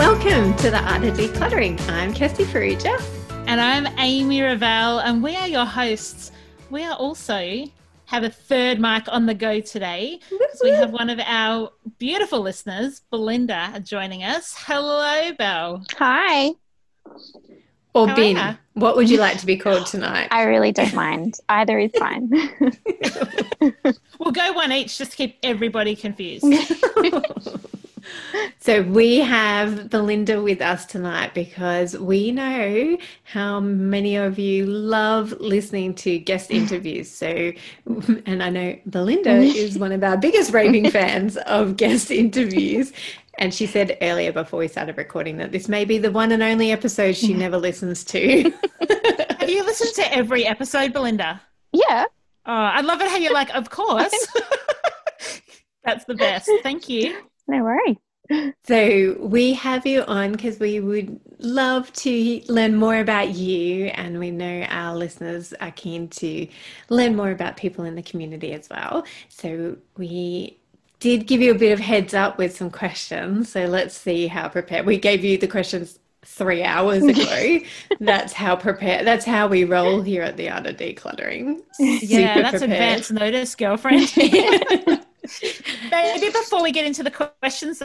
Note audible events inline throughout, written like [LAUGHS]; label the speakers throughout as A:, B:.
A: Welcome to the Art of Decluttering. I'm Kirsty Farrugia.
B: And I'm Amy Revell, and we are your hosts. We are also have a third mic on the go today. So we have one of our beautiful listeners, Belinda, joining us. Hello, Belle.
C: Hi.
A: Or
B: How are
A: Ben. What would you like to be called tonight?
C: I really don't mind. Either is fine. [LAUGHS]
B: We'll go one each just to keep everybody confused. [LAUGHS]
A: So we have Belinda with us tonight because we know how many of you love listening to guest [LAUGHS] interviews. So, and I know Belinda mm-hmm. is one of our biggest raving fans of guest interviews. And she said earlier before we started recording that this may be the one and only episode she never listens to. [LAUGHS]
B: have you listened to every episode, Belinda?
C: yeah.
B: Oh, I love it how you're like, of course. [LAUGHS] That's the best. Thank you.
C: No worry. [LAUGHS]
A: So we have you on because we would love to learn more about you, and we know our listeners are keen to learn more about people in the community as well. So we did give you a bit of heads up with some questions. So let's see how prepared. We gave you the questions three hours [LAUGHS] ago. that's how prepared. That's how we roll here at the Art of Decluttering. [LAUGHS]
B: Yeah,
A: Super
B: that's
A: prepared.
B: advance notice, girlfriend. [LAUGHS] Maybe before we get into the questions,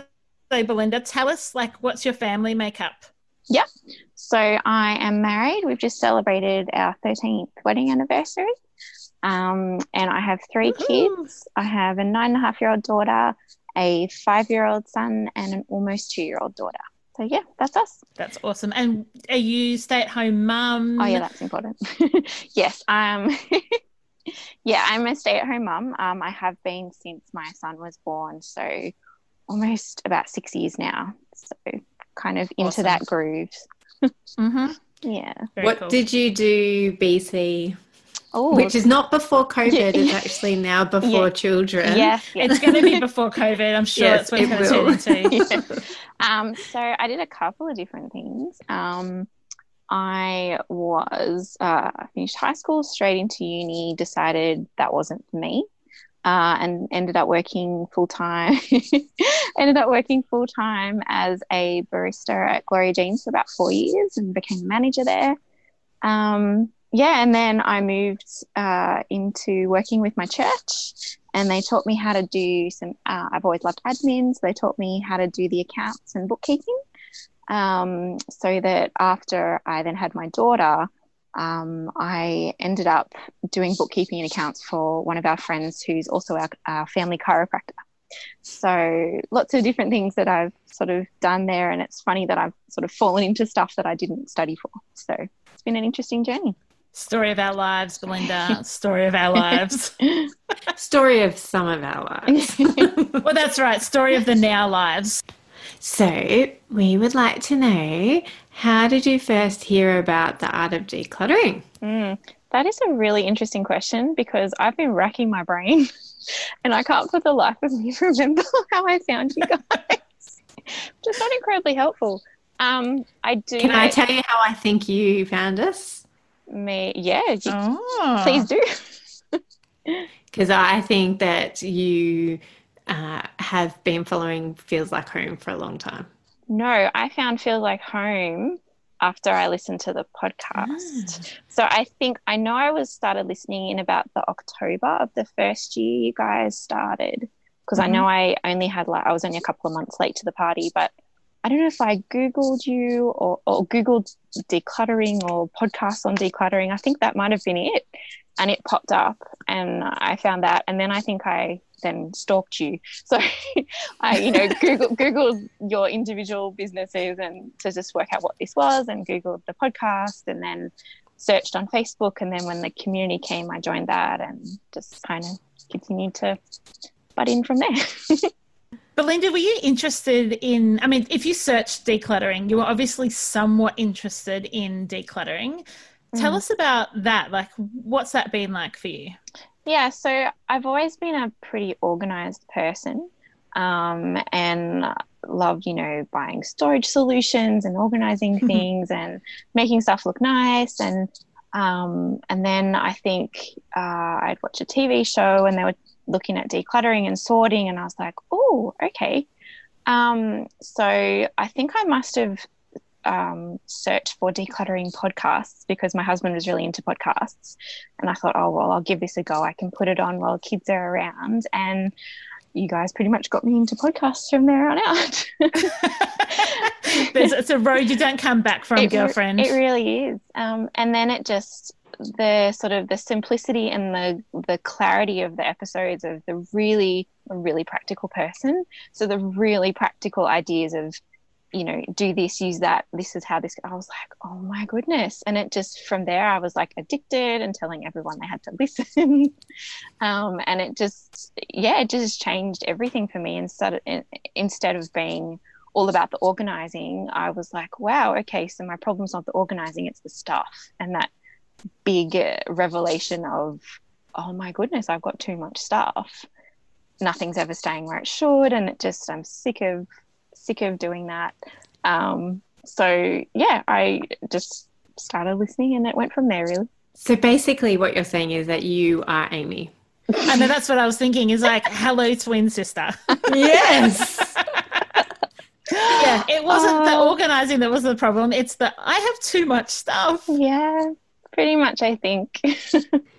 B: though, Belinda, tell us like what's your family makeup?
C: Yep. So I am married. We've just celebrated our 13th wedding anniversary. Um, and I have three kids. I have a nine and a half year old daughter, a five year old son, and an almost two year old daughter. So yeah, that's us.
B: That's awesome. And are you stay-at-home mum?
C: Oh yeah, that's important. [LAUGHS] yes. Um [LAUGHS] yeah, I'm a stay-at-home mum. Um, I have been since my son was born, so almost about six years now. So kind of into
B: Awesome.
C: that groove.
B: Mm-hmm. [LAUGHS]
C: Yeah.
A: what did you do, BC?
C: Oh,
A: Which is not before [LAUGHS] COVID,
C: Yeah.
A: it's actually now before
C: Yeah.
A: children.
C: yes, [LAUGHS] yes.
B: It's going to be before COVID. I'm sure
A: Yes,
B: that's what it's
A: it
B: going to turn
A: will.
B: into.
C: Um, so I did a couple of different things. Um, I was uh, finished high school, straight into uni, decided that wasn't for me, uh, and ended up working full time. [LAUGHS] ended up working full time as a barista at Gloria Jean's for about four years, and became a manager there. Um, yeah, and then I moved uh, into working with my church, and they taught me how to do some. Uh, I've always loved admin, so they taught me how to do the accounts and bookkeeping. Um, so that after I then had my daughter, um, I ended up doing bookkeeping and accounts for one of our friends who's also our, our family chiropractor. So lots of different things that I've sort of done there, and it's funny that I've sort of fallen into stuff that I didn't study for. So it's been an interesting journey.
B: Story of our lives, Belinda. [LAUGHS] Story of our lives.
A: Story of some of our lives. [LAUGHS]
B: well, that's right. Story of the now lives.
A: So, we would like to know how did you first hear about the art of decluttering?
C: Mm, that is a really interesting question because I've been racking my brain [LAUGHS] and I can't for the life of me [LAUGHS] remember how I found you guys. [LAUGHS] Just not incredibly helpful. Um, I do
A: Can
C: know
A: I tell you how I think you found us?
C: me. Yeah, you,
B: Oh.
C: please do.
A: Because I think that you uh, have been following Feels Like Home for a long time.
C: No, I found Feels Like Home after I listened to the podcast. So I think I know I was started listening in about the October of the first year you guys started. because I know I only had like I was only a couple of months late to the party, but I don't know if I Googled you or, or Googled decluttering or podcasts on decluttering. I think that might have been it. And it popped up and I found that. And then I think I then stalked you. So [LAUGHS] I, you know, Google, Googled your individual businesses and to just work out what this was and Googled the podcast and then searched on Facebook. And then when the community came, I joined that and just kind of continued to butt in from there. [LAUGHS]
B: Belinda, were you interested in? I mean, if you searched decluttering, you were obviously somewhat interested in decluttering. Mm. Tell us about that. Like, what's that been like for you?
C: Yeah, so I've always been a pretty organized person um, and loved, you know, buying storage solutions and organizing [LAUGHS] mm-hmm. things and making stuff look nice. And um, and then I think uh, I'd watch a TV show and they were looking at decluttering and sorting, and I was like, oh, okay. Um, so I think I must have um, searched for decluttering podcasts because my husband was really into podcasts, and I thought, oh well, I'll give this a go. I can put it on while kids are around, and you guys pretty much got me into podcasts from there on out.
B: it's a road you don't come back from,
C: it,
B: girlfriend.
C: It really is. Um, and then it just the sort of the simplicity and the the clarity of the episodes of the really really practical person so the really practical ideas of you know do this use that this is how this i was like oh my goodness. And it just from there i was like addicted and telling everyone they had to [LAUGHS] listen. Um, and it just yeah it just changed everything for me. Instead instead of being all about the organizing i was like wow okay so my problem's not the organizing it's the stuff. And that big revelation of, oh my goodness, I've got too much stuff. Nothing's ever staying where it should, and it just I'm sick of sick of doing that. Um, so yeah, I just started listening, and it went from there really.
A: So basically, what you're saying is that you are Amy.
B: I know that's what I was thinking. Is like, hello, twin sister. [LAUGHS]
A: yes.
B: yeah, [LAUGHS] it wasn't the oh. organizing that was the problem. It's that I have too much stuff.
C: Yeah, pretty much, I think. [LAUGHS]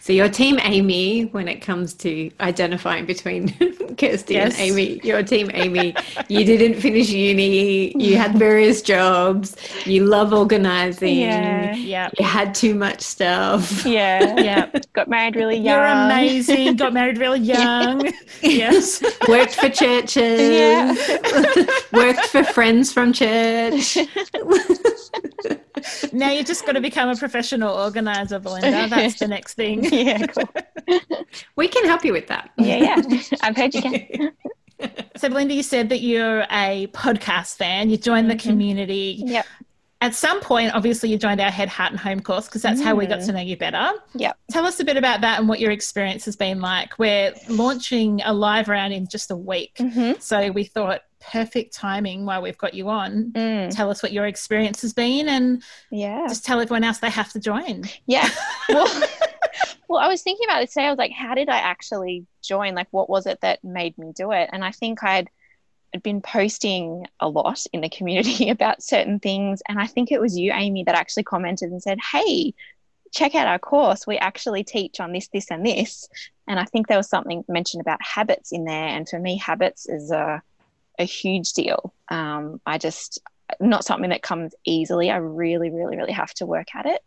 A: So your team Amy when it comes to identifying between [LAUGHS] Kirsty yes. and Amy. Your team Amy. you didn't finish uni. You had [LAUGHS] various jobs. You love organizing.
C: Yeah.
B: Yeah.
A: You had too much stuff.
C: Yeah. [LAUGHS] Yeah. Got married really young.
B: You're amazing. Got married really young. yes.
A: Worked for churches. Yeah. Worked for friends from church
B: now you've just got to become a professional organizer, Belinda. That's the next thing. [LAUGHS]
C: Yeah, cool. [LAUGHS]
A: we can help you with that.
C: Yeah, yeah. I've heard you can. [LAUGHS]
B: So, Belinda, you said that you're a podcast fan. You joined the mm-hmm. community.
C: Yep.
B: At some point, obviously, you joined our Head, Heart, and Home course because that's mm. how we got to mm. know you better.
C: Yeah.
B: Tell us a bit about that and what your experience has been like. We're launching a live round in just a week.
C: Mm-hmm.
B: So we thought perfect timing while we've got you on.
C: Mm.
B: Tell us what your experience has been and
C: yeah,
B: just tell everyone else they have to join.
C: Yeah. [LAUGHS] Well, [LAUGHS] well, I was thinking about it today. I was like, how did I actually join? Like, what was it that made me do it? And I think I'd, I'd been posting a lot in the community [LAUGHS] about certain things. And I think it was you, Amy, that actually commented and said, hey, check out our course. We actually teach on this, this, and this. And I think there was something mentioned about habits in there. And for me, habits is a a huge deal. Um, I just not something that comes easily. I really, really, really have to work at it.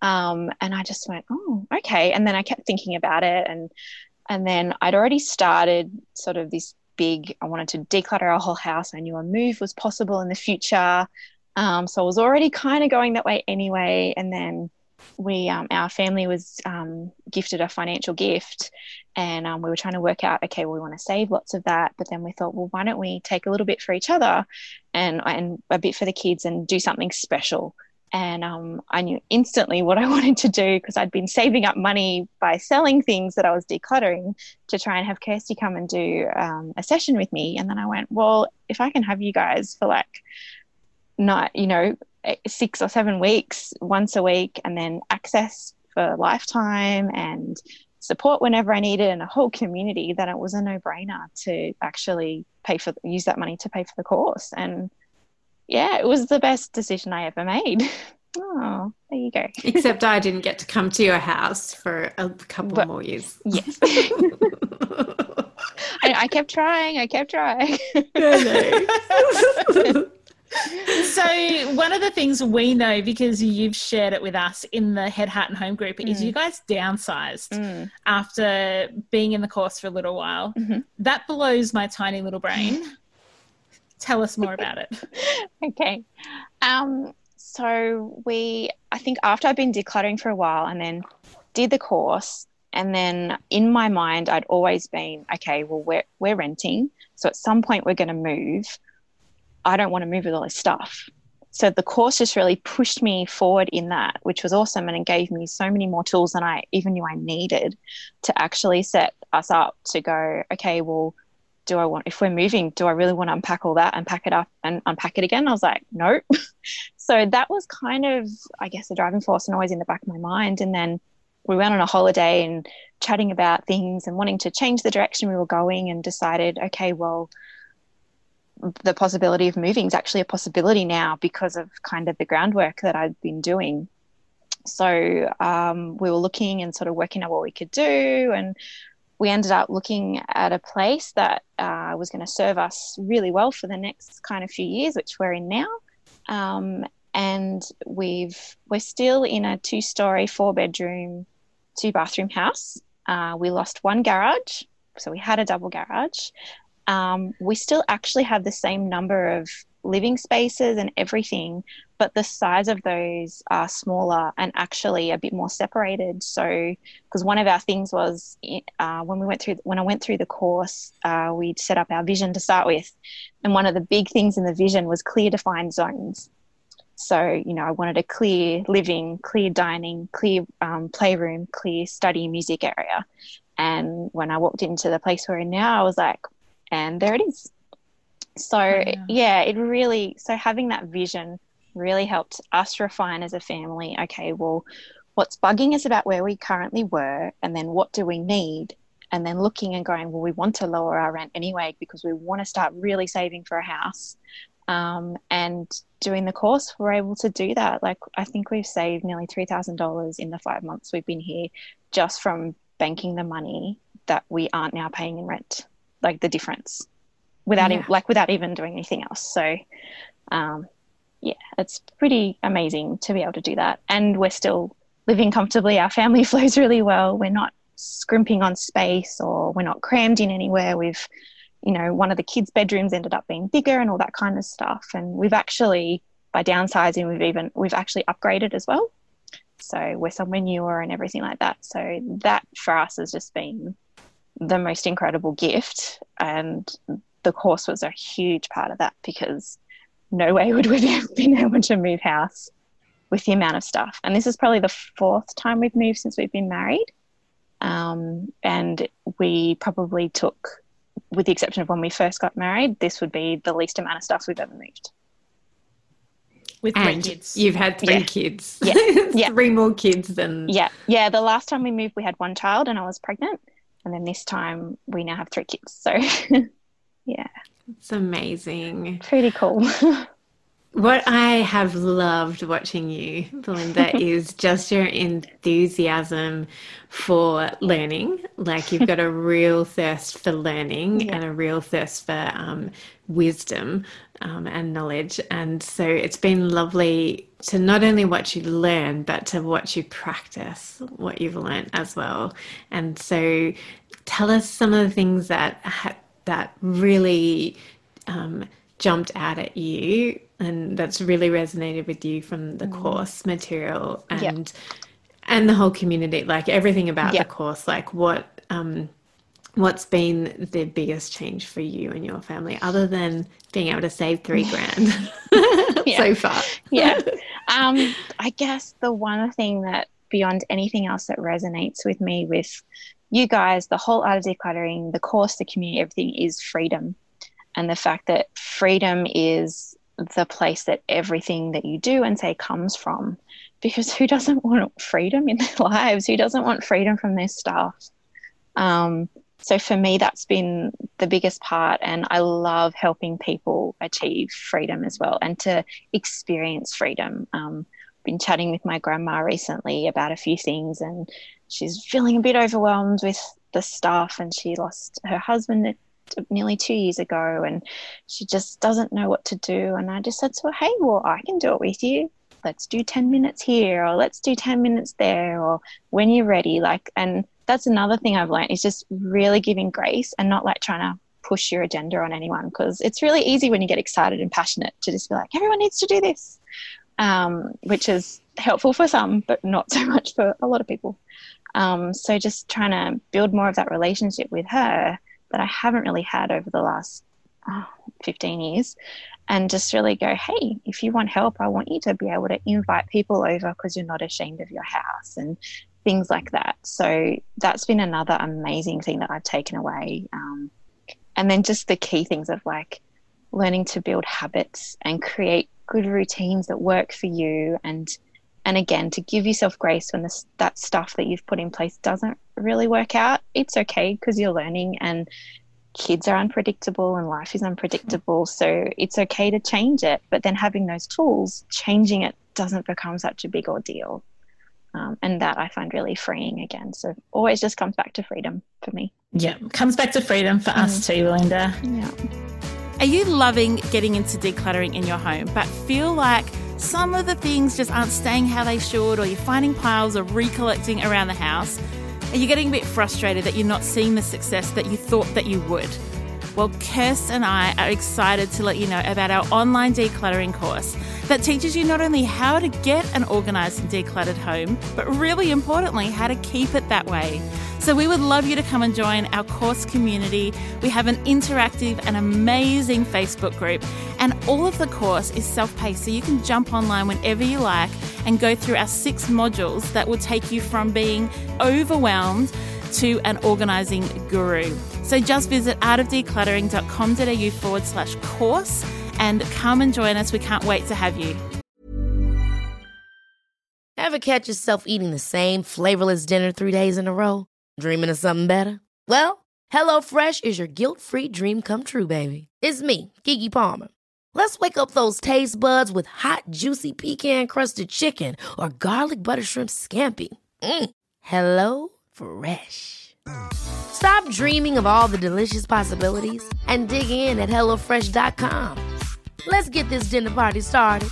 C: Um, and I just went, oh, okay. And then I kept thinking about it, and and then I'd already started sort of this big. I wanted to declutter our whole house. I knew a move was possible in the future, um, so I was already kind of going that way anyway. And then we um, our family was um, gifted a financial gift and um, we were trying to work out okay well we want to save lots of that but then we thought well why don't we take a little bit for each other and and a bit for the kids and do something special and um, I knew instantly what I [LAUGHS] wanted to do because I'd been saving up money by selling things that I was decluttering to try and have Kirsty come and do um, a session with me. And then I went, well, if I can have you guys for like not, you know, six or seven weeks, once a week, and then access for lifetime and support whenever I needed and a whole community, then it was a no brainer to actually pay for use that money to pay for the course. And yeah, it was the best decision I ever made. [LAUGHS] Oh, there you go. [LAUGHS]
A: Except I didn't get to come to your house for a couple but, more years.
C: Yes. [LAUGHS] I I, I kept trying. I kept trying.
B: so one of the things we know because you've shared it with us in the head heart and home group mm. is you guys downsized mm. after being in the course for a little while mm-hmm. that blows my tiny little brain tell us more about it [LAUGHS]
C: okay um, so we i think after i've been decluttering for a while and then did the course and then in my mind i'd always been okay well we're, we're renting so at some point we're going to move I don't want to move with all this stuff. So the course just really pushed me forward in that, which was awesome. And it gave me so many more tools than I even knew I needed to actually set us up to go, okay, well, do I want, if we're moving, do I really want to unpack all that and pack it up and unpack it again? I was like, nope. [LAUGHS] so that was kind of, I guess, the driving force and always in the back of my mind. And then we went on a holiday and chatting about things and wanting to change the direction we were going and decided, okay, well, the possibility of moving is actually a possibility now because of kind of the groundwork that I'd been doing. So um, we were looking and sort of working out what we could do, and we ended up looking at a place that uh, was going to serve us really well for the next kind of few years, which we're in now. Um, and we've we're still in a two-story, four-bedroom, two-bathroom house. Uh, we lost one garage, so we had a double garage, um, we still actually have the same number of living spaces and everything, but the size of those are smaller and actually a bit more separated. So, because one of our things was uh, when we went through when I went through the course, uh, we set up our vision to start with, and one of the big things in the vision was clear defined zones. So, you know, I wanted a clear living, clear dining, clear um, playroom, clear study music area. And when I walked into the place we're in now, I was like, and there it is. So, yeah. yeah, it really, so having that vision really helped us refine as a family okay, well, what's bugging us about where we currently were, and then what do we need? And then looking and going, well, we want to lower our rent anyway because we want to start really saving for a house. Um, and doing the course, we're able to do that. Like, I think we've saved nearly $3,000 in the five months we've been here just from banking the money that we aren't now paying in rent like the difference without yeah. like without even doing anything else. So um, yeah, it's pretty amazing to be able to do that. And we're still living comfortably. Our family [LAUGHS] flows really well. We're not scrimping on space or we're not crammed in anywhere. We've, you know, one of the kids' bedrooms ended up being bigger and all that kind of stuff. And we've actually, by downsizing, we've even we've actually upgraded as well. So we're somewhere newer and everything like that. So that for us has just been the most incredible gift. And the course was a huge part of that because no way would we [LAUGHS] have been able to move house with the amount of stuff. And this is probably the fourth time we've moved since we've been married. Um, and we probably took, with the exception of when we first got married, this would be the least amount of stuff we've ever moved.
A: With and three kids. You've had three yeah. kids.
C: Yeah. [LAUGHS] yeah.
A: three more kids than.
C: Yeah. Yeah. The last time we moved, we had one child and I was pregnant and then this time we now have three kids so [LAUGHS] yeah.
A: It's amazing.
C: Pretty cool. [LAUGHS]
A: What i have loved watching you belinda [LAUGHS] is just your enthusiasm for learning. Like you've got a [LAUGHS] real thirst for learning yeah. and a real thirst for um, wisdom um, and knowledge. And so it's been lovely to not only watch you learn, but to watch you practice what you've learned as well. And so, tell us some of the things that that really um, jumped out at you, and that's really resonated with you from the mm. course material and and the whole community, like everything about the course. Like what um, what's been the biggest change for you and your family, other than being able to save three [LAUGHS] grand [LAUGHS] so far?
C: yeah. [LAUGHS] Um, I guess the one thing that beyond anything else that resonates with me with you guys, the whole art of decluttering, the course, the community, everything is freedom. And the fact that freedom is the place that everything that you do and say comes from. Because who doesn't want freedom in their [LAUGHS] lives? Who doesn't want freedom from their stuff? Um, so for me, that's been the biggest part. And I love helping people achieve freedom as well and to experience freedom. Um, I've been chatting with my grandma recently about a few things, and she's feeling a bit overwhelmed with the stuff. And she lost her husband nearly two years ago, and she just doesn't know what to do. And I just said to her, "Hey, well, I can do it with you. Let's do ten minutes here, or let's do ten minutes there, or when you're ready." Like, and that's another thing I've learned is just really giving grace and not like trying to push your agenda on anyone because it's really easy when you get excited and passionate to just be like, everyone needs to do this, um, which is helpful for some, but not [LAUGHS] so much for a lot of people. Um, so just trying to build more of that relationship with her that I haven't really had over the last oh, 15 years and just really go, hey, if you want help, I want you to be able to invite people over because you're not ashamed of your house and things like that. So that's been another amazing thing that I've taken away. Um, and then just the key things of like learning to build habits and create good routines that work for you and and again to give yourself grace when this, that stuff that you've put in place doesn't really work out it's okay because you're learning and kids are unpredictable and life is unpredictable so it's okay to change it but then having those tools changing it doesn't become such a big ordeal um, and that I find really freeing again. So always just comes back to freedom for me.
B: Yeah, comes back to freedom for mm. us too, Linda.
C: Yeah.
D: Are you loving getting into decluttering in your home, but feel like some of the things just aren't staying how they should, or you're finding piles of recollecting around the house? and you're getting a bit frustrated that you're not seeing the success that you thought that you would? Well, Kirst and I are excited to let you know about our online decluttering course that teaches you not only how to get an organised and decluttered home, but really importantly, how to keep it that way. So, we would love you to come and join our course community. We have an interactive and amazing Facebook group, and all of the course is self paced, so you can jump online whenever you like and go through our six modules that will take you from being overwhelmed to an organising guru. So just visit artofdecluttering.com.au forward slash course and come and join us. We can't wait to have you.
E: Ever catch yourself eating the same flavorless dinner three days in a row? Dreaming of something better? Well, HelloFresh is your guilt free dream come true, baby. It's me, Keke Palmer. Let's wake up those taste buds with hot, juicy pecan crusted chicken or garlic butter shrimp scampi. Mm. Hello Fresh. Stop dreaming of all the delicious possibilities and dig in at HelloFresh.com. Let's get this dinner party started.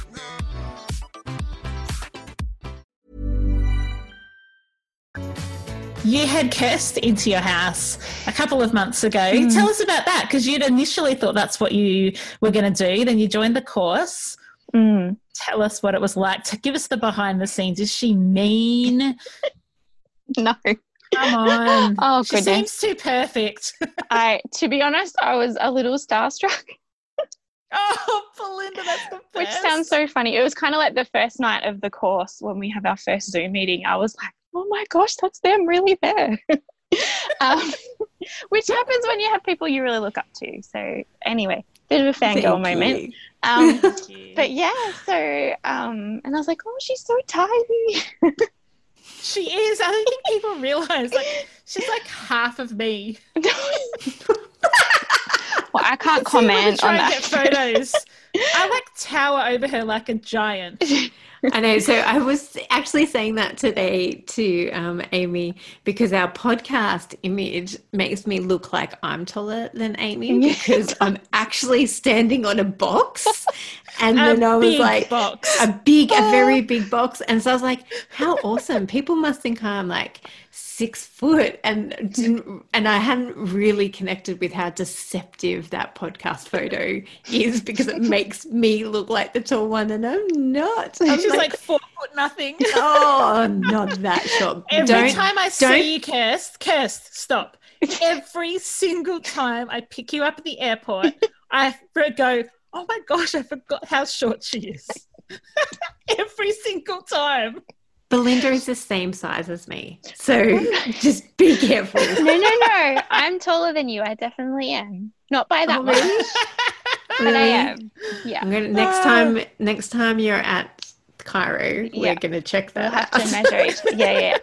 B: You had Kirst into your house a couple of months ago. Mm. Tell us about that because you'd initially thought that's what you were going to do. Then you joined the course.
C: Mm.
B: Tell us what it was like. To give us the behind the scenes. Is she mean? [LAUGHS]
C: no.
B: Come on.
C: oh,
B: she
C: goodness.
B: seems too perfect. [LAUGHS]
C: I, to be honest, I was a little starstruck. [LAUGHS]
B: Oh, Belinda, that's the best.
C: Which sounds so funny. It was kind of like the first night of the course when we have our first Zoom meeting. I was like, oh my gosh, that's them really there. [LAUGHS] um, [LAUGHS] which happens when you have people you really look up to. So, anyway, bit of a fangirl moment. Um, but yeah, so, um, and I was like, oh, she's so tiny.
B: She is. I don't think people realize like she's like half of me.
C: Well, I can't comment on that.
B: Get photos. [LAUGHS] I like tower over her like a giant. [LAUGHS]
A: I know. So I was actually saying that today to um, Amy because our podcast image makes me look like I'm taller than Amy [LAUGHS] because I'm actually standing on a box. And
B: a
A: then I was like,
B: box.
A: a big, a very big box. And so I was like, how awesome. People must think I'm like six foot and didn't, and I hadn't really connected with how deceptive that podcast photo is because it makes me look like the tall one and I'm not. I'm
B: She's [LAUGHS] like, like, four foot nothing. [LAUGHS]
A: oh, not that short.
B: Every
A: don't,
B: time I see you, Kirst, Kirst, stop. Every single time I pick you up at the airport, I go, oh my gosh, I forgot how short she is. [LAUGHS] Every single time.
A: Belinda is the same size as me. So oh [LAUGHS] just be careful. [LAUGHS]
C: No, no, no. I'm taller than you. I definitely am. Not by that oh, much. Really? [LAUGHS] but I am. Yeah.
A: I'm gonna, next time ah. next time you're at Cairo, yeah. we're gonna check that
C: we'll have to measure each. Yeah, yeah.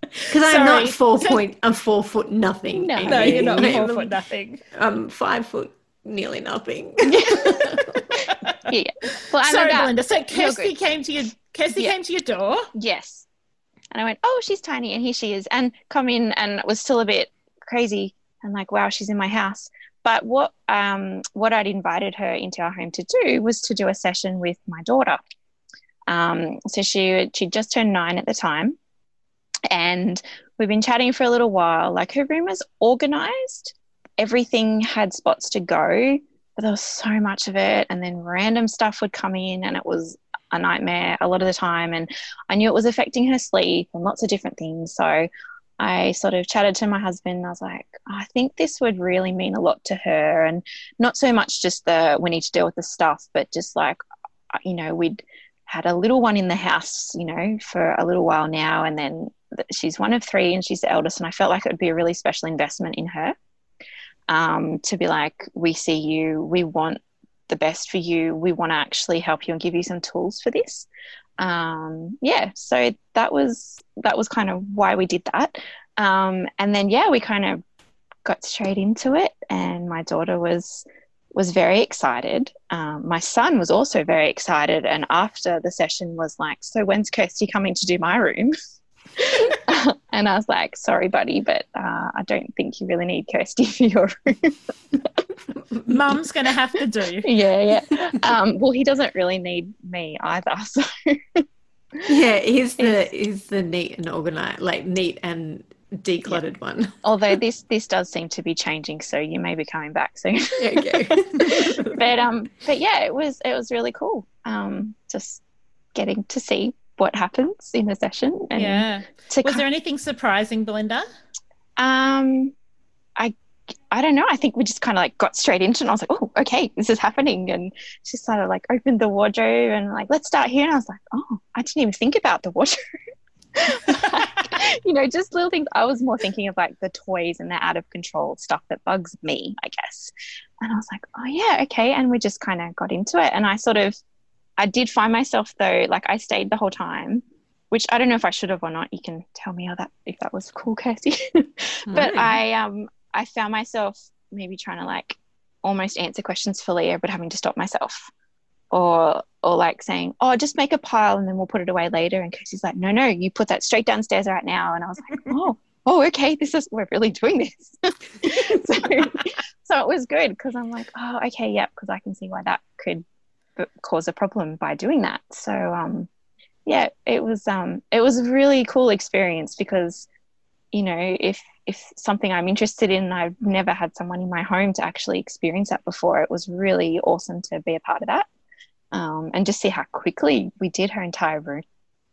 A: Because I'm not four point I'm four foot nothing.
B: No, no you're not four foot nothing.
A: I'm five foot nearly nothing.
C: yeah. Well, I'm
B: Sorry,
C: about,
B: Belinda. So Kirsty came to your Kirsty yeah. came to your door.
C: Yes. And I went, oh, she's tiny, and here she is, and come in, and was still a bit crazy and like, wow, she's in my house. But what um, what I'd invited her into our home to do was to do a session with my daughter. Um, so she she just turned nine at the time, and we've been chatting for a little while. Like her room was organized, everything had spots to go, but there was so much of it, and then random stuff would come in, and it was a nightmare a lot of the time. And I knew it was affecting her sleep and lots of different things. So I sort of chatted to my husband and I was like, I think this would really mean a lot to her. And not so much just the we need to deal with the stuff, but just like, uh, you know, we'd had a little one in the house, you know, for a little while now. And then she's one of three and she's the eldest. And I felt like it would be a really special investment in her um, to be like, we see you, we want the best for you, we want to actually help you and give you some tools for this um, yeah, so that was that was kind of why we did that. Um, and then yeah, we kind of got straight into it, and my daughter was was very excited. Um, my son was also very excited, and after the session was like, "So when's Kirsty coming to do my room?" [LAUGHS] [LAUGHS] and I was like, sorry, buddy, but uh, I don't think you really need Kirsty [LAUGHS] for your room. [LAUGHS]
B: Mum's going to have to do.
C: Yeah, yeah. Um, well, he doesn't really need me either. So.
A: yeah, he's the he's the neat and organized, like neat and decluttered yeah. one.
C: Although this this does seem to be changing, so you may be coming back soon. okay. but um, but yeah, it was it was really cool. Um, just getting to see what happens in a session.
B: yeah. Was there anything surprising, Belinda?
C: Um, I I don't know. I think we just kind of like got straight into it. And I was like, oh, okay, this is happening. And she sort of like opened the wardrobe and like, let's start here. And I was like, oh, I didn't even think about the wardrobe. [LAUGHS] you know, just little things. I was more thinking of like the toys and the out of control stuff that bugs me, I guess. And I was like, oh, yeah, okay. And we just kind of got into it. And I sort of, I did find myself though, like I stayed the whole time, which I don't know if I should have or not. You can tell me how that if that was cool, Kirsty. [LAUGHS] but I um I found myself maybe trying to like almost answer questions for Leah, but having to stop myself. Or or like saying, Oh, just make a pile and then we'll put it away later. And Kirsty's like, No, no, you put that straight downstairs right now. And I was like, [LAUGHS] Oh, oh, okay, this is we're really doing this. [LAUGHS] so, so it was good because I'm like, oh, okay, yep, because I can see why that could cause a problem by doing that. So um, yeah, it was um, it was a really cool experience because you know if if something I'm interested in, I've never had someone in my home to actually experience that before. It was really awesome to be a part of that um, and just see how quickly we did her entire room.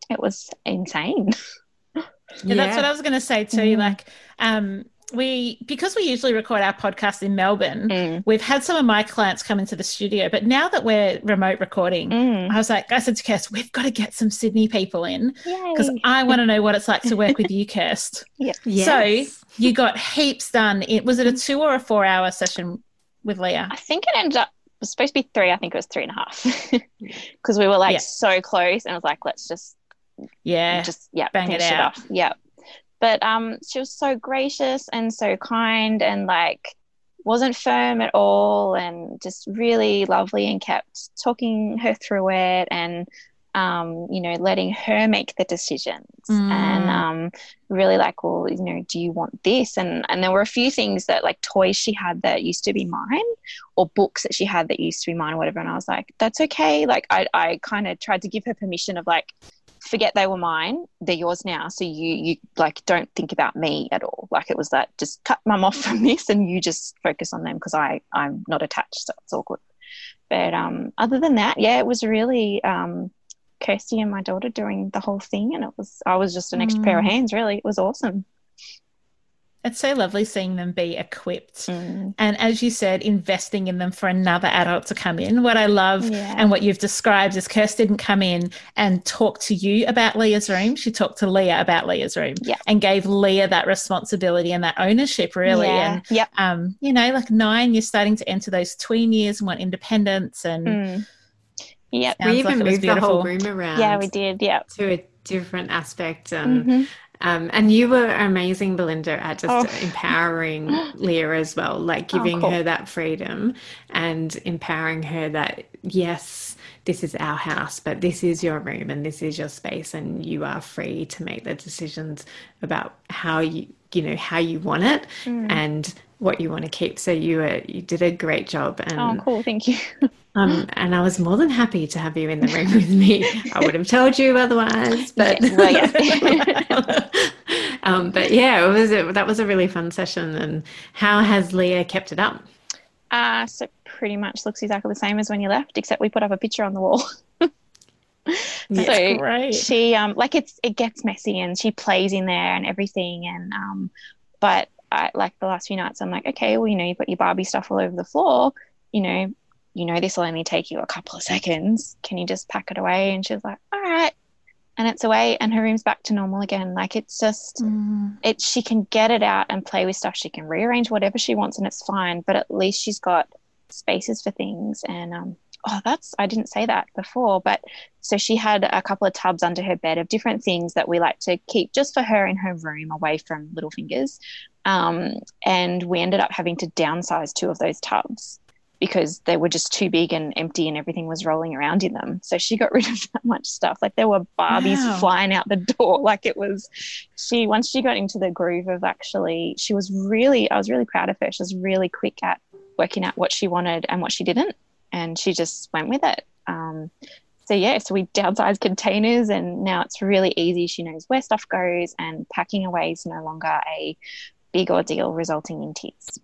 C: It was insane. [LAUGHS]
B: yeah, yeah. that's what I was going to say too. Mm. Like, um, we because we usually record our podcast in Melbourne, mm. we've had some of my clients come into the studio. But now that we're remote recording, mm. I was like, I said to Kirst, we've got to get some Sydney people in because I want to know what it's like to work with you, Kirst. [LAUGHS]
C: yeah.
B: Yes. So you got heaps done. It was it a two or a four hour session with Leah?
C: I think it ended up it was supposed to be three. I think it was three and a half [LAUGHS] because we were like yeah. so close, and I was like, let's just
B: yeah,
C: just yeah,
B: bang it out.
C: It yeah. But um, she was so gracious and so kind and like wasn't firm at all and just really lovely and kept talking her through it and um, you know, letting her make the decisions mm. and um, really like, well, you know, do you want this? And and there were a few things that like toys she had that used to be mine, or books that she had that used to be mine, or whatever. And I was like, that's okay. Like I I kind of tried to give her permission of like, forget they were mine they're yours now so you you like don't think about me at all like it was that just cut mum off [LAUGHS] from this and you just focus on them because i i'm not attached so it's all good but um other than that yeah it was really um kirsty and my daughter doing the whole thing and it was i was just an extra mm. pair of mm. hands really it was awesome
B: it's so lovely seeing them be equipped. Mm. And as you said, investing in them for another adult to come in. What I love yeah. and what you've described is Kirst didn't come in and talk to you about Leah's room. She talked to Leah about Leah's room
C: yeah.
B: and gave Leah that responsibility and that ownership, really.
C: Yeah.
B: And,
C: yep.
B: um, you know, like nine, you're starting to enter those tween years and want independence. And
C: mm.
A: yeah, we even like moved the whole room around.
C: Yeah, we did. Yeah.
A: To a different aspect. And, mm-hmm um, and you were amazing, Belinda, at just oh. empowering [GASPS] Leah as well, like oh, giving oh, cool. her that freedom and empowering her that, yes, this is our house, but this is your room and this is your space, and you are free to make the decisions about how you you know how you want it
C: Mm.
A: and what you want to keep. So you were you did a great job, and
C: Oh, cool. Thank you. [LAUGHS]
A: um, and I was more than happy to have you in the room with me. I would have told you otherwise, [LAUGHS] but
C: Yeah, well, yeah. [LAUGHS]
A: um, but yeah, it was a, that was a really fun session. And how has Leah kept it up?
C: Uh, so pretty much looks exactly the same as when you left, except we put up a picture on the wall. [LAUGHS] so
B: Great.
C: she um like it's it gets messy and she plays in there and everything and um but I like the last few nights I'm like okay well you know you've got your Barbie stuff all over the floor. You know you know this will only take you a couple of seconds. Can you just pack it away? And she's like all right. And it's away and her room's back to normal again. Like it's just
B: Mm.
C: it she can get it out and play with stuff. She can rearrange whatever she wants and it's fine but at least she's got spaces for things and um oh that's i didn't say that before but so she had a couple of tubs under her bed of different things that we like to keep just for her in her room away from little fingers um, and we ended up having to downsize two of those tubs because they were just too big and empty and everything was rolling around in them. So she got [LAUGHS] rid of that much stuff. Like there were barbies
B: Wow.
C: flying out the door. [LAUGHS] Like it was she once she got into the groove of actually she was really i was really proud of her. She was really quick at working out what she wanted and what she didn't and she just went with it um, so yeah so we downsized containers and now it's really easy she knows where stuff goes and packing away is no longer a big ordeal resulting in tears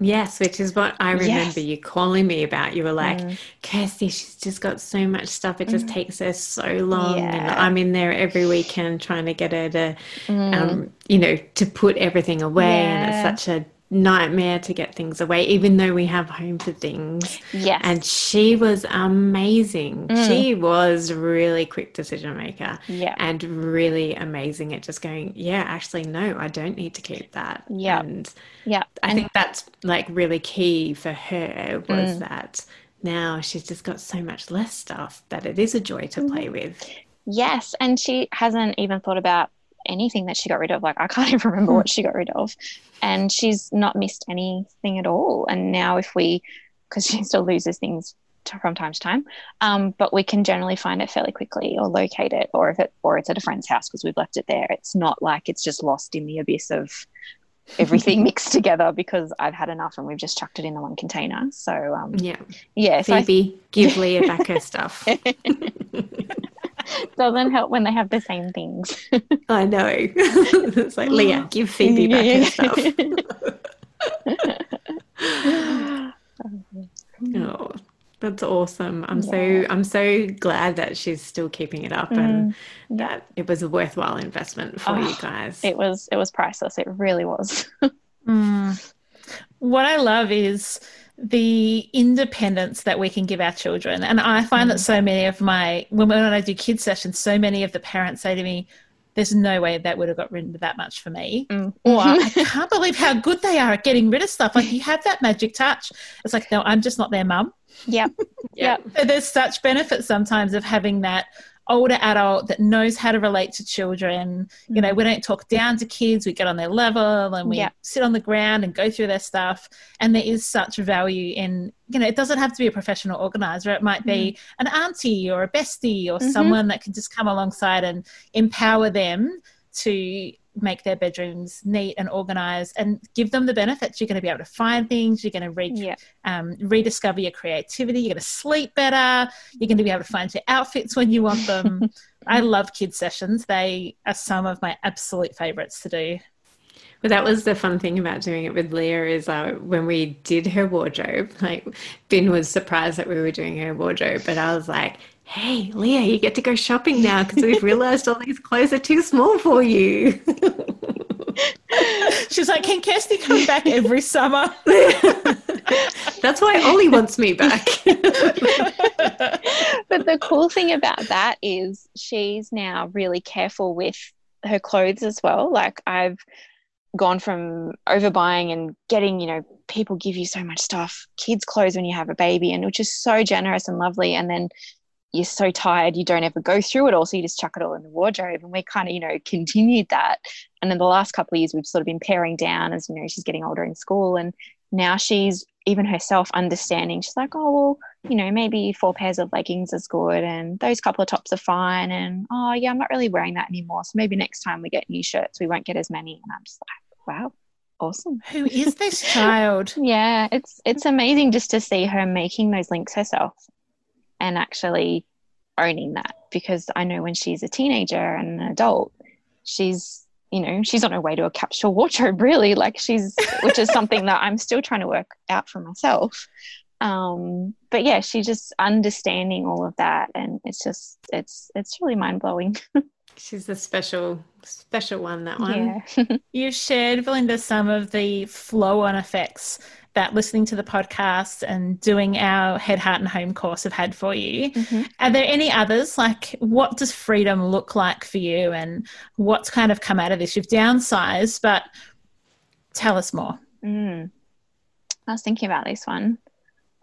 A: Yes, which is what I remember
C: Yes.
A: you calling me about. You were like,
C: Mm.
A: Kirsty, she's just got so much stuff. It just takes her so long. And I'm in there every weekend trying to get her to,
C: Mm.
A: um, you know, to put everything away. And it's such a nightmare to get things away, even though we have home for things.
C: yes
A: And she was amazing.
C: Mm.
A: She was really quick decision maker
C: yeah
A: and really amazing at just going, yeah, actually, no, I don't need to keep that.
C: Yeah.
A: And
C: yeah
A: I
C: And-
A: think that's like really key for her was
C: Mm.
A: that now she's just got so much less stuff that it is a joy to
C: Mm-hmm.
A: play with.
C: Yes, and she hasn't even thought about anything that she got rid of. Like I can't [LAUGHS] even remember what she got rid of, and she's not missed anything at all. And now, if we, because she still loses things to, from time to time, um, but we can generally find it fairly quickly or locate it, or if it or it's at a friend's house because we've left it there. It's not like it's just lost in the abyss of everything [LAUGHS] mixed together because I've had enough and we've just chucked it in the one container. So um,
A: Yeah.
C: yeah, so I
A: give [LAUGHS] Leah back her stuff. [LAUGHS]
C: doesn't help when they have the same things. [LAUGHS]
A: I know. it's like, Leah, mm. give Phoebe back her stuff. [LAUGHS] Oh, that's awesome. I'm so I'm so glad that she's still keeping it up and mm. that it was a worthwhile investment for you
C: Oh,
A: guys.
C: it was it was priceless. It really was.
B: Mm. What I love is the independence that we can give our children. And I find that so many of my, when, when I do kids sessions, so many of the parents say to me, there's no way that would have got rid of that much for me.
C: Mm.
B: Or I [LAUGHS] can't believe how good they are at getting rid of stuff. Like you have that magic touch. It's like, no, I'm just not their mum.
C: Yeah. [LAUGHS]
A: Yeah.
B: So there's such benefits sometimes of having that older adult that knows how to relate to children. You know, we don't talk down to kids, we get on their level and we
C: Yeah.
B: sit on the ground and go through their stuff. And there is such value in, you know, it doesn't have to be a professional organizer. It might be an auntie or a bestie or
C: Mhm.
B: someone that can just come alongside and empower them to make their bedrooms neat and organized and give them the benefits. You're going to be able to find things. You're going to read
C: Yeah.
B: um, rediscover your creativity. You're going to sleep better. You're going to be able to find your outfits when you want them. [LAUGHS] I love kids sessions. They are some of my absolute favorites to do.
A: Well, that was the fun thing about doing it with Leah is uh, when we did her wardrobe, like Ben was surprised that we were doing her wardrobe, but I was like, hey, Leah, you get to go shopping now because we've realized all these clothes are too small for you. [LAUGHS]
B: She's like, "Can Kirsty come back every summer?" [LAUGHS]
A: That's why Ollie wants me back. [LAUGHS]
C: but the cool thing about that is she's now really careful with her clothes as well. Like I've gone from overbuying and getting, you know, people give you so much stuff, kids' clothes when you have a baby, and which is so generous and lovely. And then you're so tired, you don't ever go through it all. So you just chuck it all in the wardrobe. And we kind of, you know, continued that. And in the last couple of years, we've sort of been paring down as, you know, she's getting older in school. And now she's even herself understanding. She's like, oh, well, you know, maybe four pairs of leggings is good and those couple of tops are fine. And oh, yeah, I'm not really wearing that anymore. So maybe next time we get new shirts, we won't get as many. And I'm just like, wow, awesome.
B: Who is this [LAUGHS] child?
C: yeah, it's it's amazing just to see her making those links herself and actually owning that because I know when she's a teenager and an adult, she's you know she's on her way to a capsule wardrobe [LAUGHS] really. Like she's which is something that i'm still trying to work out for myself. Um but yeah she's just understanding all of that and it's just it's it's really mind-blowing. [LAUGHS]
A: She's a special special one that one.
C: Yeah. [LAUGHS]
B: You've shared, Belinda, some of the flow on effects that listening to the podcast and doing our Head, Heart, and Home course have had for you.
C: Mhm.
B: Are there any others? Like, what does freedom look like for you, and what's kind of come out of this? You've downsized, but tell us more.
C: Mm. I was thinking about this one.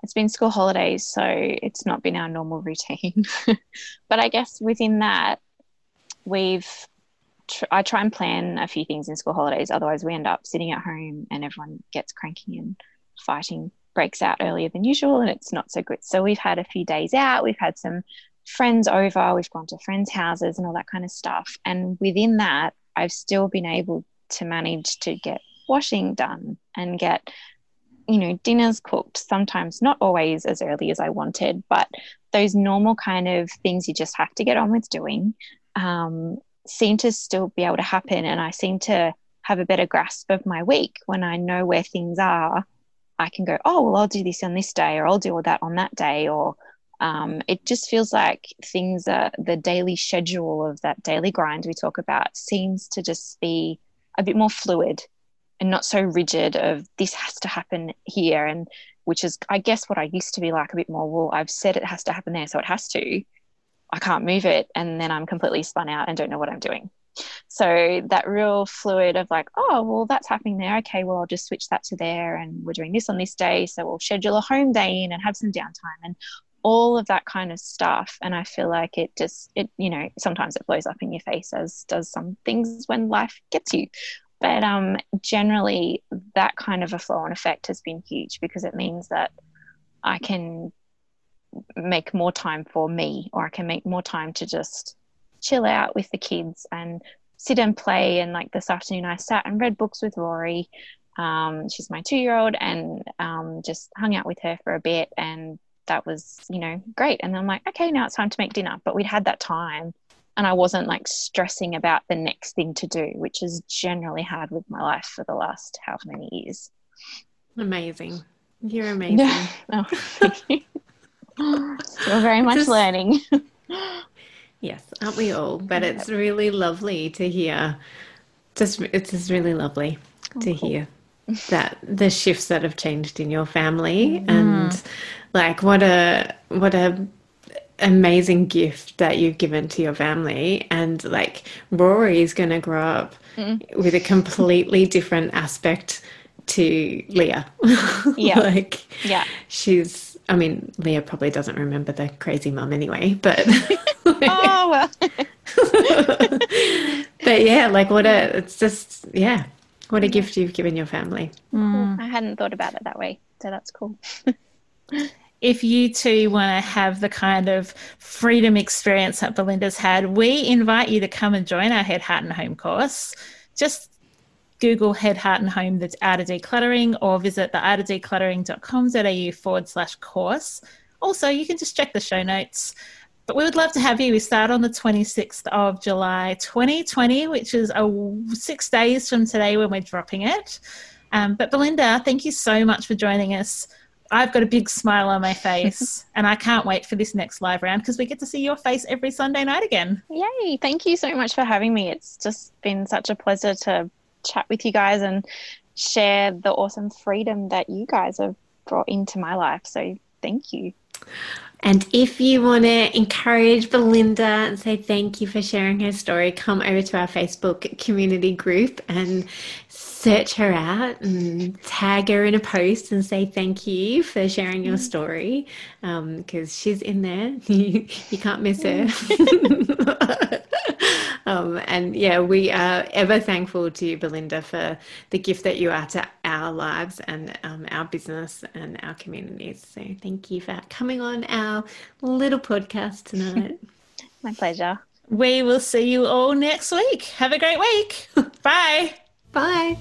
C: It's been school holidays, so it's not been our normal routine. [LAUGHS] but I guess within that, we've tr- I try and plan a few things in school holidays. Otherwise, we end up sitting at home and everyone gets cranky and fighting breaks out earlier than usual, and it's not so good. So we've had a few days out. We've had some friends over. We've gone to friends' houses and all that kind of stuff. And within that, I've still been able to manage to get washing done and get you know dinners cooked sometimes not always as early as i wanted but those normal kind of things you just have to get on with doing um, seem to still be able to happen and i seem to have a better grasp of my week when i know where things are i can go oh well i'll do this on this day or i'll do all that on that day or um, it just feels like things are the daily schedule of that daily grind we talk about seems to just be a bit more fluid and not so rigid of this has to happen here and which is i guess what i used to be like a bit more well i've said it has to happen there so it has to. I can't move it and then i'm completely spun out and don't know what i'm doing so that real fluid of like oh well that's happening there. Okay well i'll just switch that to there and we're doing this on this day so we'll schedule a home day in and have some downtime and all of that kind of stuff. And i feel like it just it you know sometimes it blows up in your face as does some things when life gets you. But um, generally that kind of a flow on effect has been huge because it means that i can make more time for me or i can make more time to just chill out with the kids and sit and play and like this afternoon i sat and read books with rory um, she's my two year old and um, just hung out with her for a bit and that was you know great and i'm like okay now it's time to make dinner but we'd had that time and I wasn't like stressing about the next thing to do, which is generally hard with my life for the last how many years.
A: amazing you're [LAUGHS] amazing.
C: Oh, thank you. [LAUGHS] Still very much
A: Just-
C: learning. [LAUGHS]
A: Yes, aren't we all? But it's really lovely to hear. Just it's just really lovely oh, to hear [LAUGHS] that the shifts that have changed in your family mm. and like what a what a amazing gift that you've given to your family and like Rory is going to grow up mm. with a completely different aspect to Leah. [LAUGHS]
C: Yeah.
A: like
C: Yeah.
A: she's I mean Leah probably doesn't remember the crazy mum anyway, but [LAUGHS]
C: Oh well. [LAUGHS]
A: but yeah, like what a it's just yeah, what a mm. gift you've given your family. Mm.
C: I hadn't thought about it that way, so that's cool. [LAUGHS]
B: if you too want to have the kind of freedom experience that Belinda's had, we invite you to come and join our Head, Heart, and Home course. Just Google Head, Heart, and Home, the Art of Decluttering, or visit the artofdecluttering.com.au forward slash course. Also, you can just check the show notes. But we would love to have you. We start on the 26th of July 2020, which is a, six days from today when we're dropping it. Um, but Belinda, thank you so much for joining us. I've got a big smile on my face, [LAUGHS] and I can't wait for this next live round because we get to see your face every Sunday night again.
C: Yay! Thank you so much for having me. It's just been such a pleasure to chat with you guys and share the awesome freedom that you guys have brought into my life. So thank you.
A: And if you want to encourage Belinda and say thank you for sharing her story, come over to our Facebook community group and search her out and tag her in a post and say thank you for sharing your story because she's in there. [LAUGHS] you, you can't miss her. [LAUGHS] um, and yeah, we are ever thankful to you, Belinda, for the gift that you are to our lives and um, our business and our communities. So thank you for coming. Coming on our little podcast tonight. [LAUGHS]
C: My pleasure.
F: We will see you all next week. Have a great week. [LAUGHS] Bye.
A: Bye.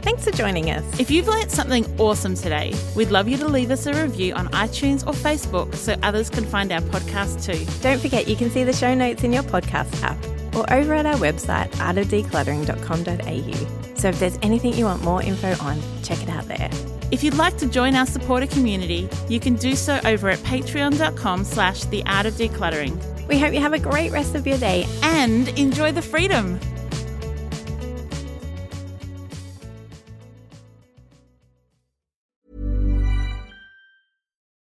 D: Thanks for joining us.
B: If you've learnt something awesome today, we'd love you to leave us a review on iTunes or Facebook so others can find our podcast too.
D: Don't forget you can see the show notes in your podcast app or over at our website, artofdecluttering.com.au. So if there's anything you want more info on, check it out there.
B: If you'd like to join our supporter community, you can do so over at patreon.com slash the art of decluttering.
D: We hope you have a great rest of your day.
B: And enjoy the freedom.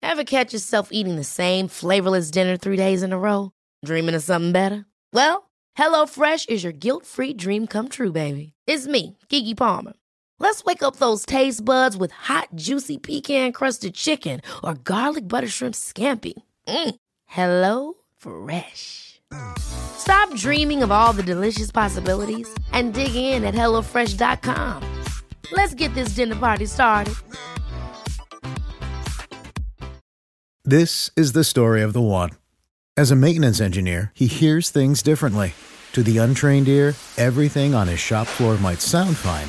E: Ever catch yourself eating the same flavorless dinner three days in a row? Dreaming of something better? Well, HelloFresh is your guilt-free dream come true, baby. It's me, Keke Palmer. Let's wake up those taste buds with hot, juicy pecan-crusted chicken or garlic butter shrimp scampi. Mm. Hello Fresh. Stop dreaming of all the delicious possibilities and dig in at HelloFresh.com. Let's get this dinner party started.
G: This is the story of the one. As a maintenance engineer, he hears things differently. To the untrained ear, everything on his shop floor might sound fine,